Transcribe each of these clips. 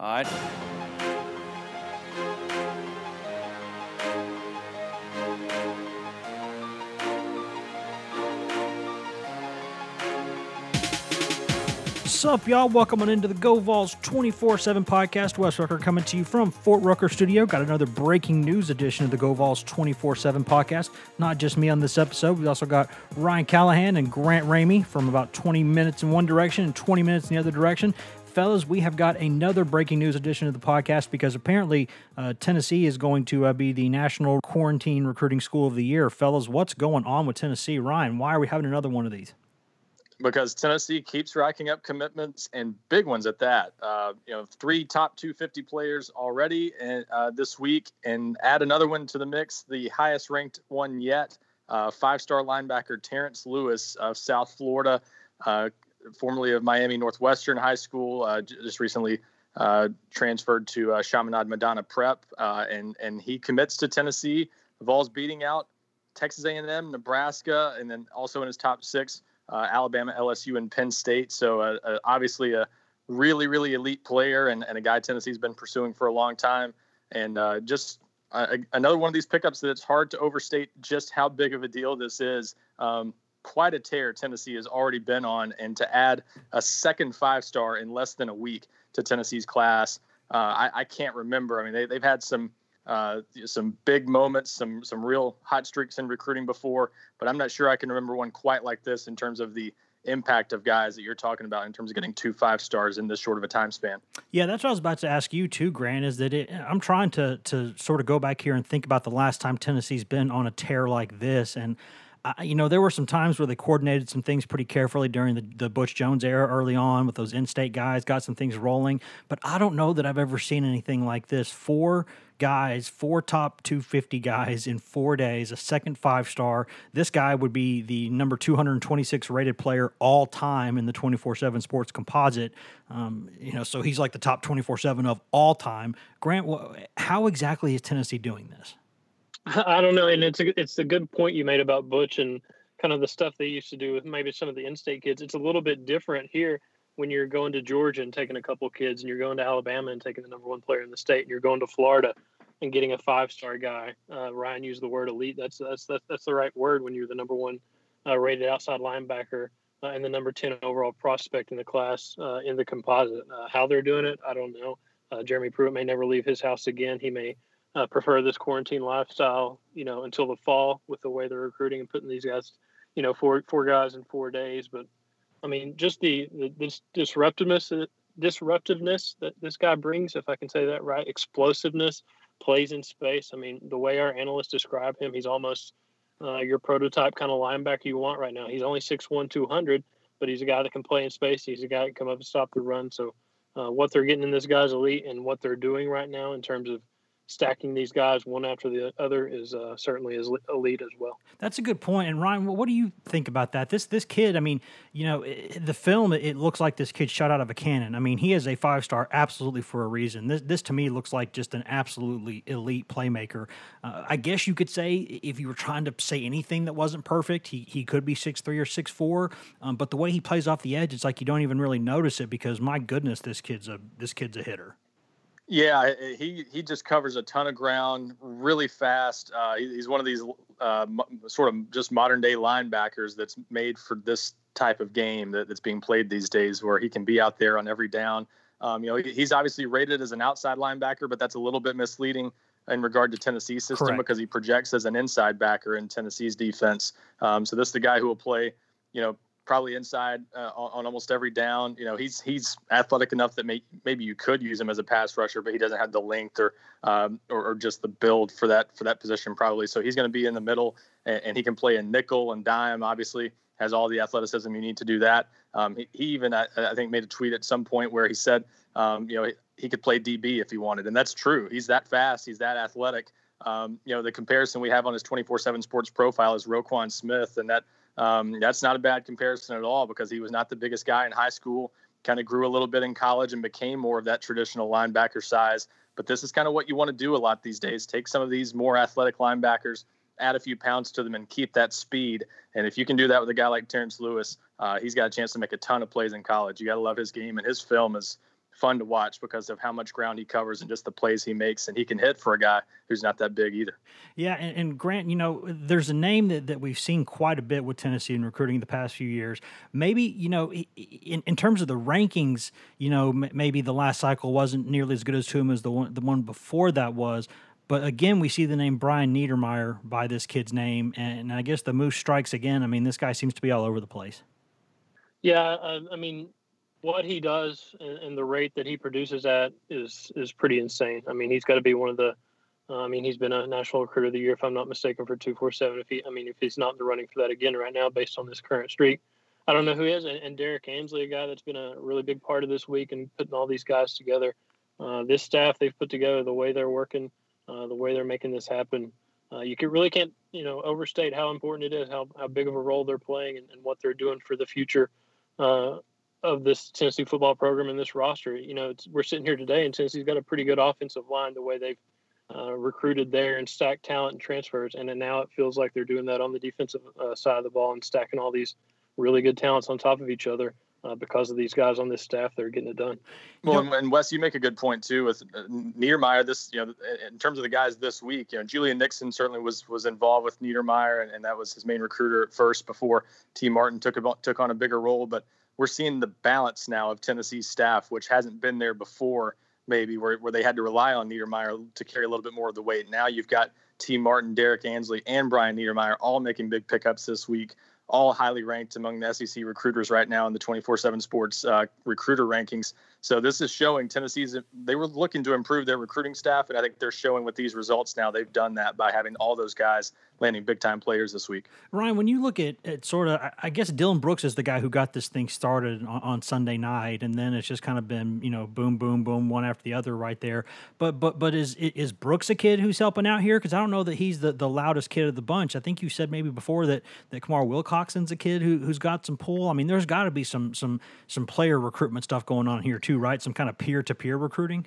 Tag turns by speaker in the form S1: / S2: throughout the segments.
S1: All right.
S2: What's up, y'all? Welcome on into the Go Vols 24 7 podcast. Wes Rucker coming to you from Fort Rucker Studio. Got another breaking news edition of the Go Vols 24 7 podcast. Not just me on this episode, we also got Ryan Callahan and Grant Ramey from about 20 minutes in one direction and 20 minutes in the other direction. Fellas, we have got another breaking news edition of the podcast because apparently uh, Tennessee is going to uh, be the National Quarantine Recruiting School of the Year. Fellas, what's going on with Tennessee? Ryan, why are we having another one of these?
S3: because Tennessee keeps racking up commitments and big ones at that. Uh, you know, three top 250 players already uh, this week, and add another one to the mix, the highest ranked one yet, uh, five star linebacker Terrence Lewis of South Florida, uh, formerly of Miami Northwestern High School, uh, just recently. Uh, transferred to Chaminade Madonna Prep, and and he commits to Tennessee. The Vols beating out Texas A&M, Nebraska, and then also in his top six, uh, Alabama, LSU, and Penn State. So uh, uh, obviously a really, really elite player and, and a guy Tennessee's been pursuing for a long time. And uh, just uh, another one of these pickups that it's hard to overstate just how big of a deal this is. Um, quite a tear Tennessee has already been on, and to add a second five star in less than a week to Tennessee's class, uh, I, I, can't remember. I mean, they, they've had some uh, some big moments, some some real hot streaks in recruiting before, but I'm not sure I can remember one quite like this in terms of the impact of guys that you're talking about in terms of getting two five stars in this short of a time span.
S2: Yeah, that's what I was about to ask you too, Grant. Is that it, I'm trying to to sort of go back here and think about the last time Tennessee's been on a tear like this, and you know, there were some times where they coordinated some things pretty carefully during the, the Butch Jones era early on with those in state guys, got some things rolling. But I don't know that I've ever seen anything like this. Four guys, four top 250 guys in four days, a second five star. This guy would be the number 226 rated player all time in the 24 7 sports composite. Um, you know, so he's like the top 24 7 of all time. Grant, how exactly is Tennessee doing this?
S4: I don't know, and it's a it's a good point you made about Butch and kind of the stuff they used to do with maybe some of the in-state kids. It's a little bit different here when you're going to Georgia and taking a couple kids, and you're going to Alabama and taking the number one player in the state, and you're going to Florida and getting a five-star guy. Uh, Ryan used the word elite. That's that's that's, that's the right word when you're the number one uh, rated outside linebacker uh, and the number ten overall prospect in the class uh, in the composite. Uh, how they're doing it, I don't know. Uh, Jeremy Pruitt may never leave his house again. He may uh, prefer this quarantine lifestyle, you know, until the fall with the way they're recruiting and putting these guys, you know, four four guys in four days. But I mean, just the, the this disruptiveness disruptiveness that this guy brings, if I can say that right, explosiveness, plays in space. I mean, the way our analysts describe him, he's almost uh, your prototype kind of linebacker you want right now. He's only 6'1", 200, but he's a guy that can play in space. He's a guy that can come up and stop the run. So uh, what they're getting in this guy's elite and what they're doing right now in terms of stacking these guys one after the other is uh, certainly is elite as well.
S2: That's a good point. And Ryan, what do you think about that? This this kid, I mean, you know, the film it looks like this kid shot out of a cannon. I mean, he is a five star absolutely for a reason. This this to me looks like just an absolutely elite playmaker. Uh, I guess you could say if you were trying to say anything that wasn't perfect, he he could be six three or six four. Um, but the way he plays off the edge, it's like you don't even really notice it because my goodness, this kid's a this kid's a hitter.
S3: Yeah, he he just covers a ton of ground really fast. Uh, he's one of these uh, sort of just modern day linebackers that's made for this type of game that, that's being played these days, where he can be out there on every down. Um, you know, he's obviously rated as an outside linebacker, but that's a little bit misleading in regard to Tennessee's system Correct. because he projects as an inside backer in Tennessee's defense. Um, so this is the guy who will play, you know, probably inside uh, on, on, almost every down. You know, he's he's athletic enough that may, maybe you could use him as a pass rusher, but he doesn't have the length or um, or, or, just the build for that for that position probably. So he's going to be in the middle, and, and, he can play a nickel and dime. Obviously, has all the athleticism you need to do that. Um, he, he, even I, I, think made a tweet at some point where he said, um, you know, he, he, could play DB if he wanted, and that's true. He's that fast. He's that athletic. Um, you know, the comparison we have on his 24/7 Sports profile is Roquan Smith, and that um, that's not a bad comparison at all because he was not the biggest guy in high school, kind of grew a little bit in college and became more of that traditional linebacker size. But this is kind of what you want to do a lot these days take some of these more athletic linebackers, add a few pounds to them, and keep that speed. And if you can do that with a guy like Terrence Lewis, uh, he's got a chance to make a ton of plays in college. You got to love his game, and his film is fun to watch because of how much ground he covers and just the plays he makes. And he can hit for a guy who's not that big either.
S2: Yeah, and, and, Grant, you know, there's a name that, that we've seen quite a bit with Tennessee in recruiting the past few years. Maybe, you know, in, in terms of the rankings, you know, maybe the last cycle wasn't nearly as good as to him as the one the one before that was. But again, we see the name Brian Niedermeyer by this kid's name, and I guess the moose strikes again. I mean, this guy seems to be all over the place.
S4: Yeah, uh, I mean, what he does and, and, the rate that he produces at is is pretty insane. I mean, he's got to be one of the. Uh, I mean, he's been a national recruiter of the year, if I'm not mistaken, for two four seven. If he, I mean, if he's not in the running for that again right now, based on this current streak, I don't know who is. And, and Derrick Ansley, a guy that's been a really big part of this week and putting all these guys together. Uh, this staff they've put together, the way they're working, uh, the way they're making this happen. Uh, you can really can't you know overstate how important it is, how how big of a role they're playing, and, and what they're doing for the future uh, of this Tennessee football program and this roster. You know, we're sitting here today, and Tennessee's got a pretty good offensive line. The way they've uh, recruited there and stacked talent and transfers, and then now it feels like they're doing that on the defensive uh, side of the ball and stacking all these really good talents on top of each other. Uh, because of these guys on this staff, they're getting it done.
S3: Well, and, and Wes, you make a good point too with uh, Niedermeyer. This, you know, in terms of the guys this week, you know, Julian Nixon certainly was was involved with Niedermeyer, and, and that was his main recruiter at first before Tee Martin took about, took on a bigger role. But we're seeing the balance now of Tennessee's staff, which hasn't been there before, maybe where, where they had to rely on Niedermeyer to carry a little bit more of the weight. Now you've got Tee Martin, Derrick Ansley, and Brian Niedermeyer all making big pickups this week all highly ranked among the SEC recruiters right now in the 24/7 Sports uh, recruiter rankings. So this is showing Tennessee's they were looking to improve their recruiting staff, and I think they're showing with these results now. They've done that by having all those guys landing big time players this week.
S2: Ryan, when you look at, at sort of, I guess Dylan Brooks is the guy who got this thing started on, on, Sunday night, and then it's just kind of been you know boom, boom, boom, one after the other right there. But but but is is Brooks a kid who's helping out here? Because I don't know that he's the, the loudest kid of the bunch. I think you said maybe before that that Kamar Wilcoxon's a kid who who's got some pull. I mean, there's got to be some some some player recruitment stuff going on here too, right? Some kind of peer to peer recruiting?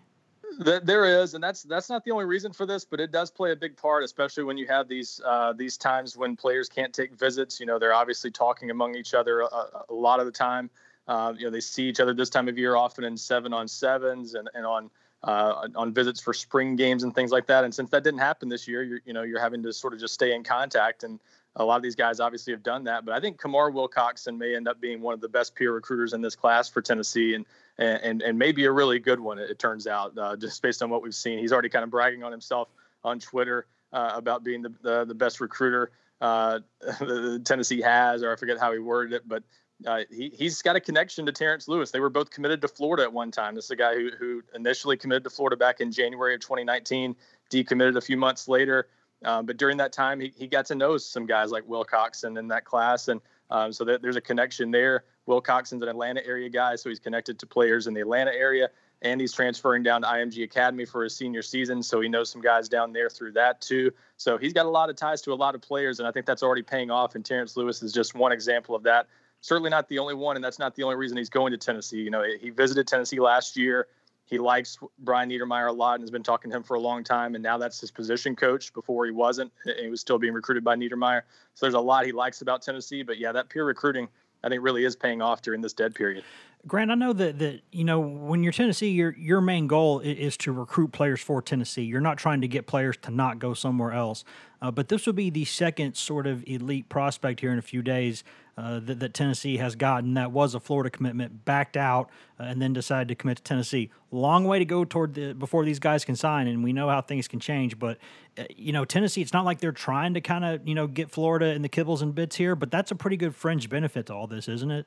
S3: There is, and that's that's not the only reason for this, but it does play a big part, especially when you have these uh, these times when players can't take visits. You know, they're obviously talking among each other a, a lot of the time. Uh, you know, they see each other this time of year often in seven on sevens and, and on uh, on visits for spring games and things like that. And since that didn't happen this year, you're you know you're having to sort of just stay in contact. And a lot of these guys obviously have done that. But I think Kamar Wilcoxon may end up being one of the best peer recruiters in this class for Tennessee. And and and maybe a really good one. It, turns out, uh, just based on what we've seen. He's already kind of bragging on himself on Twitter uh, about being the, the, the best recruiter uh, Tennessee has, or I forget how he worded it, but. Uh, he, he's got a connection to Terrence Lewis. They were both committed to Florida at one time. This is a guy who, who initially committed to Florida back in January of 2019, decommitted a few months later. Um, but during that time, he, he got to know some guys like Wilcoxon in that class. And um, so that there's a connection there. Wilcoxon's an Atlanta area guy, so he's connected to players in the Atlanta area, and he's transferring down to IMG Academy for his senior season, so he knows some guys down there through that too. So he's got a lot of ties to a lot of players, and I think that's already paying off. And Terrence Lewis is just one example of that. Certainly not the only one, and that's not the only reason he's going to Tennessee. You know, he visited Tennessee last year. He likes Brian Niedermeyer a lot and has been talking to him for a long time. And now that's his position coach. Before he wasn't, he was still being recruited by Niedermeyer. So there's a lot he likes about Tennessee. But yeah, that peer recruiting I think really is paying off during this dead period.
S2: Grant, I know that that you know when you're Tennessee, your your main goal is to recruit players for Tennessee. You're not trying to get players to not go somewhere else. Uh, but this will be the second sort of elite prospect here in a few days uh, that, that, Tennessee has gotten. That was a Florida commitment, backed out, uh, and then decided to commit to Tennessee. Long way to go toward the before these guys can sign, and we know how things can change. But uh, you know, Tennessee, it's not like they're trying to kind of you know get Florida in the kibbles and bits here, but that's a pretty good fringe benefit to all this, isn't it?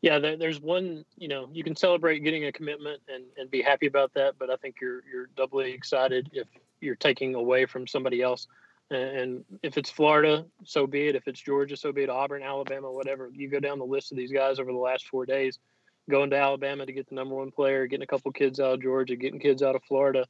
S4: Yeah, there, there's one. You know, you can celebrate getting a commitment and, and be happy about that, but I think you're you're doubly excited if you're taking away from somebody else. And if it's Florida, so be it. If it's Georgia, so be it. Auburn, Alabama, whatever. You go down the list of these guys over the last four days, going to Alabama to get the number one player, getting a couple kids out of Georgia, getting kids out of Florida.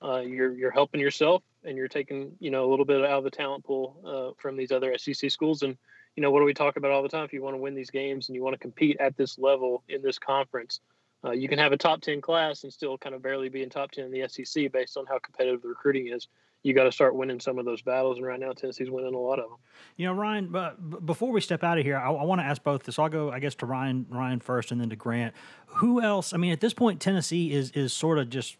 S4: Uh, you're you're helping yourself, and you're taking you know a little bit out of the talent pool uh, from these other SEC schools. And you know what do we talk about all the time? If you want to win these games and you want to compete at this level in this conference, uh, you can have a top 10 class and still kind of barely be in top 10 in the SEC based on how competitive the recruiting is. you got to start winning some of those battles. And right now, Tennessee's winning a lot of them.
S2: You know, Ryan. But before we step out of here, I, I want to ask both this. I'll go, I guess, to Ryan, Ryan first, and then to Grant. Who else? I mean, at this point, Tennessee is is sort of just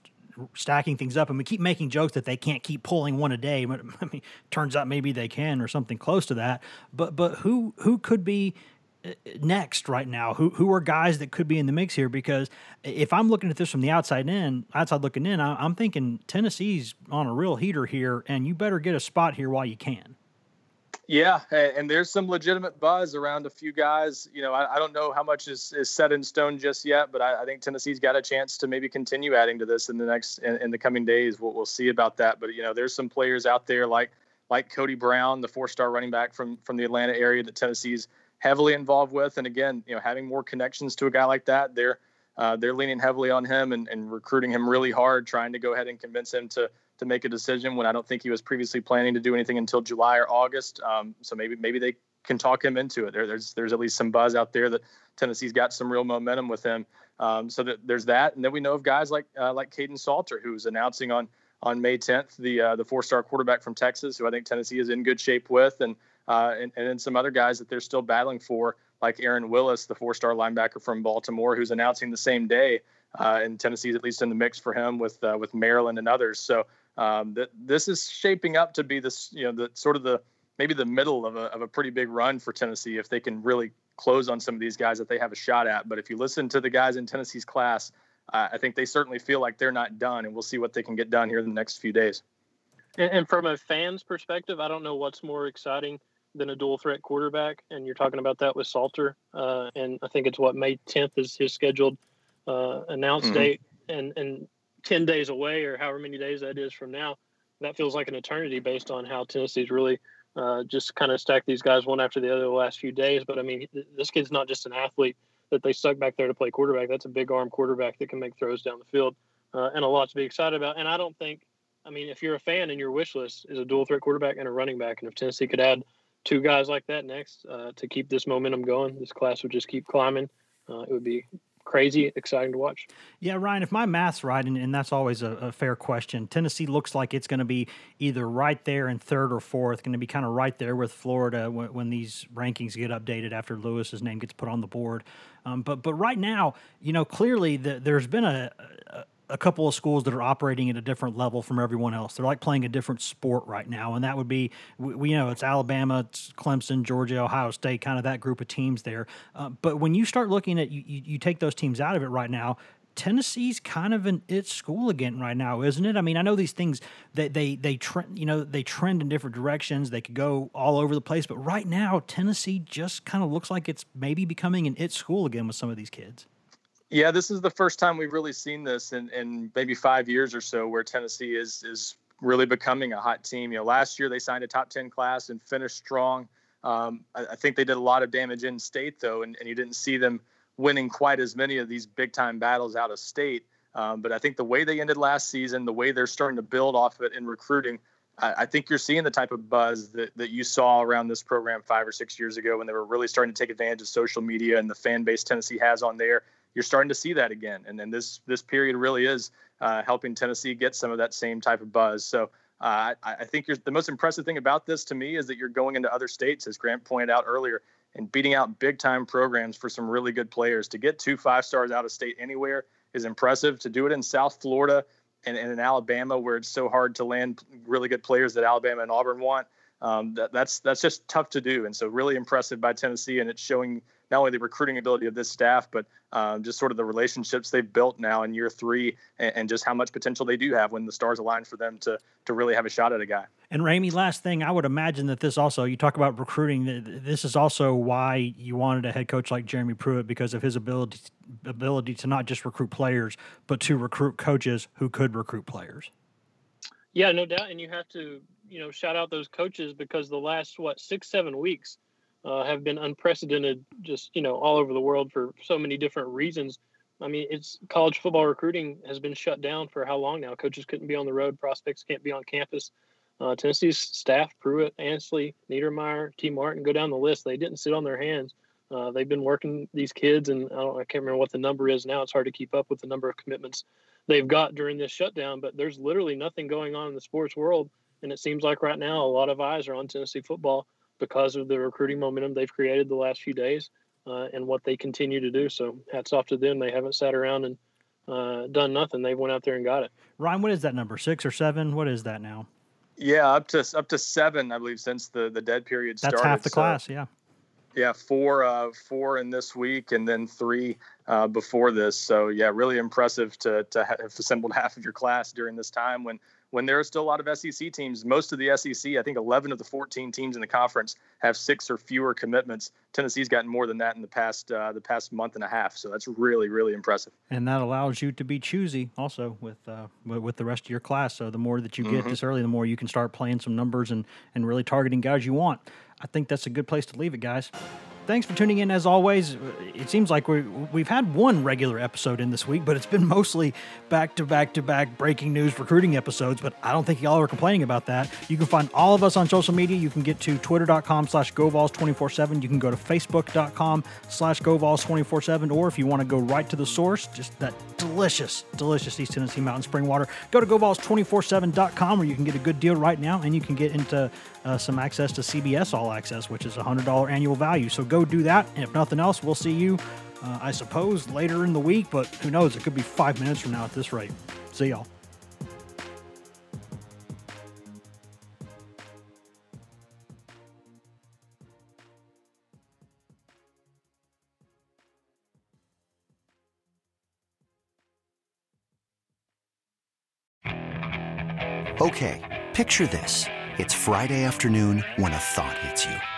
S2: stacking things up, and we keep making jokes that they can't keep pulling one a day. But I mean, turns out maybe they can, or something close to that. But but who who could be uh, next right now? Who who are guys that could be in the mix here? Because if I'm looking at this from the outside in, outside looking in, I, am thinking Tennessee's on a real heater here, and you better get a spot here while you can.
S3: Yeah, and there's some legitimate buzz around a few guys. You know, I, I don't know how much is, is set in stone just yet, but I, I, think Tennessee's got a chance to maybe continue adding to this in the next in, in, the coming days. We'll, we'll see about that. But you know, there's some players out there like like Cody Brown, the four-star running back from from the Atlanta area that Tennessee's heavily involved with. And again, you know, having more connections to a guy like that, they're uh, they're leaning heavily on him and, and recruiting him really hard, trying to go ahead and convince him to to make a decision when I don't think he was previously planning to do anything until July or August. Um, so maybe maybe they can talk him into it. There, there's there's at least some buzz out there that Tennessee's got some real momentum with him. Um, so that there's that, and then we know of guys like uh, like Kaidon Salter, who's announcing on on May 10th the uh, the four star quarterback from Texas, who I think Tennessee is in good shape with, and uh, and, and then some other guys that they're still battling for, like Aaron Willis, the four star linebacker from Baltimore, who's announcing the same day. Uh, and Tennessee's at least in the mix for him with uh, with Maryland and others. So um, that this is shaping up to be this, you know, the sort of the maybe the middle of a, of a pretty big run for Tennessee if they can really close on some of these guys that they have a shot at. But if you listen to the guys in Tennessee's class, uh, I think they certainly feel like they're not done, and we'll see what they can get done here in the next few days.
S4: And, and from a fan's perspective, I don't know what's more exciting than a dual threat quarterback, and you're talking about that with Salter. Uh, and I think it's what May 10th is his scheduled uh, announced mm-hmm. date, and and 10 days away or however many days that is from now, that feels like an eternity based on how Tennessee's really uh, just kind of stacked these guys one after the other the last few days. But I mean, this kid's not just an athlete that they stuck back there to play quarterback. That's a big arm quarterback that can make throws down the field uh, and a lot to be excited about. And I don't think, I mean, if you're a fan and your wish list is a dual threat quarterback and a running back, and if Tennessee could add two guys like that next uh, to keep this momentum going, this class would just keep climbing. Uh, it would be crazy exciting to watch.
S2: Yeah, Ryan, if my math's right, and, and that's always a, a, fair question, Tennessee looks like it's going to be either right there in third or fourth, going to be kind of right there with Florida when, when, these rankings get updated after Lewis's name gets put on the board. Um, but but right now, you know, clearly the, there's been a, a a couple of schools that are operating at a different level from everyone else. They're like playing a different sport right now, and that would be we, we know it's Alabama, it's Clemson, Georgia, Ohio State, kind of that group of teams there. Uh, but when you start looking at you, you, you take those teams out of it right now. Tennessee's kind of in its school again right now, isn't it? I mean, I know these things they they they trend, you know, they trend in different directions. They could go all over the place, but right now Tennessee just kind of looks like it's maybe becoming an it school again with some of these kids.
S3: Yeah, this is the first time we've really seen this in, in maybe five years or so, where Tennessee is is really becoming a hot team. You know, last year they signed a top ten class and finished strong. Um, I, I, think they did a lot of damage in state though, and, and you didn't see them winning quite as many of these big time battles out of state. Um, but I think the way they ended last season, the way they're starting to build off of it in recruiting, I, I think you're seeing the type of buzz that, that you saw around this program five or six years ago when they were really starting to take advantage of social media and the fan base Tennessee has on there you're starting to see that again. And then this this period really is uh, helping Tennessee get some of that same type of buzz. So uh, I, I, think the most impressive thing about this to me is that you're going into other states, as Grant pointed out earlier, and beating out big time programs for some really good players. To get two five stars out of state anywhere is impressive. To do it in South Florida and, and in Alabama, where it's so hard to land really good players that Alabama and Auburn want, um, that, that's that's just tough to do. And so really impressive by Tennessee, and it's showing not only the recruiting ability of this staff, but um, just sort of the relationships they've built now in year three, and, and, just how much potential they do have when the stars align for them to to really have a shot at a guy.
S2: And Ramey, last thing, I would imagine that this also you talk about recruiting. This is also why you wanted a head coach like Jeremy Pruitt because of his ability ability to not just recruit players, but to recruit coaches who could recruit players.
S4: Yeah, no doubt, and you have to you know shout out those coaches because the last what six seven weeks uh, have been unprecedented, just you know, all over the world for so many different reasons. I mean, it's college football recruiting has been shut down for how long now? Coaches couldn't be on the road, prospects can't be on campus. Uh, Tennessee's staff, Pruitt, Ansley, Niedermeyer, Tee Martin, go down the list. They didn't sit on their hands. Uh, they've been working these kids, and I, don't, I can't remember what the number is now. It's hard to keep up with the number of commitments they've got during this shutdown. But there's literally nothing going on in the sports world And it seems like right now a lot of eyes are on Tennessee football because of the recruiting momentum they've created the last few days uh, and what they continue to do. So hats off to them. They haven't sat around and uh, done nothing. They went out there and got it.
S2: Ryan, what is that number? Six or seven? What is that now?
S3: Yeah, up to up to seven, I believe, since the the dead period
S2: That's
S3: started.
S2: half the
S3: So,
S2: class. Yeah.
S3: Yeah, four uh, four in this week, and then three uh, before this. So yeah, really impressive to to have assembled half of your class during this time when when there are still a lot of SEC teams. Most of the SEC, I think, 11 of the 14 teams in the conference have six or fewer commitments. Tennessee's gotten more than that in the past uh, the past month and a half. So that's really really impressive.
S2: and that allows you to be choosy also with uh, with with the rest of your class. So the more that you get this early, the more you can start playing some numbers and and really targeting guys you want. I think that's a good place to leave it, guys. Thanks for tuning in as always. It seems like we we've had one regular episode in this week, but it's been mostly back to back to back breaking news recruiting episodes. But I don't think y'all are complaining about that. You can find all of us on social media. You can get to twitter.com slash govols247. You can go to facebook.com slash govols247. Or if you want to go right to the source, just that delicious, delicious East Tennessee Mountain Spring water, go to govols247.com where you can get a good deal right now and you can get into uh, some access to CBS All Access, which is a $100 annual value. So go do that. And if nothing else, we'll see you, uh, I suppose, later in the week, but who knows? It could be five minutes from now at this rate. See y'all.
S1: Okay, picture this. It's Friday afternoon when a thought hits you.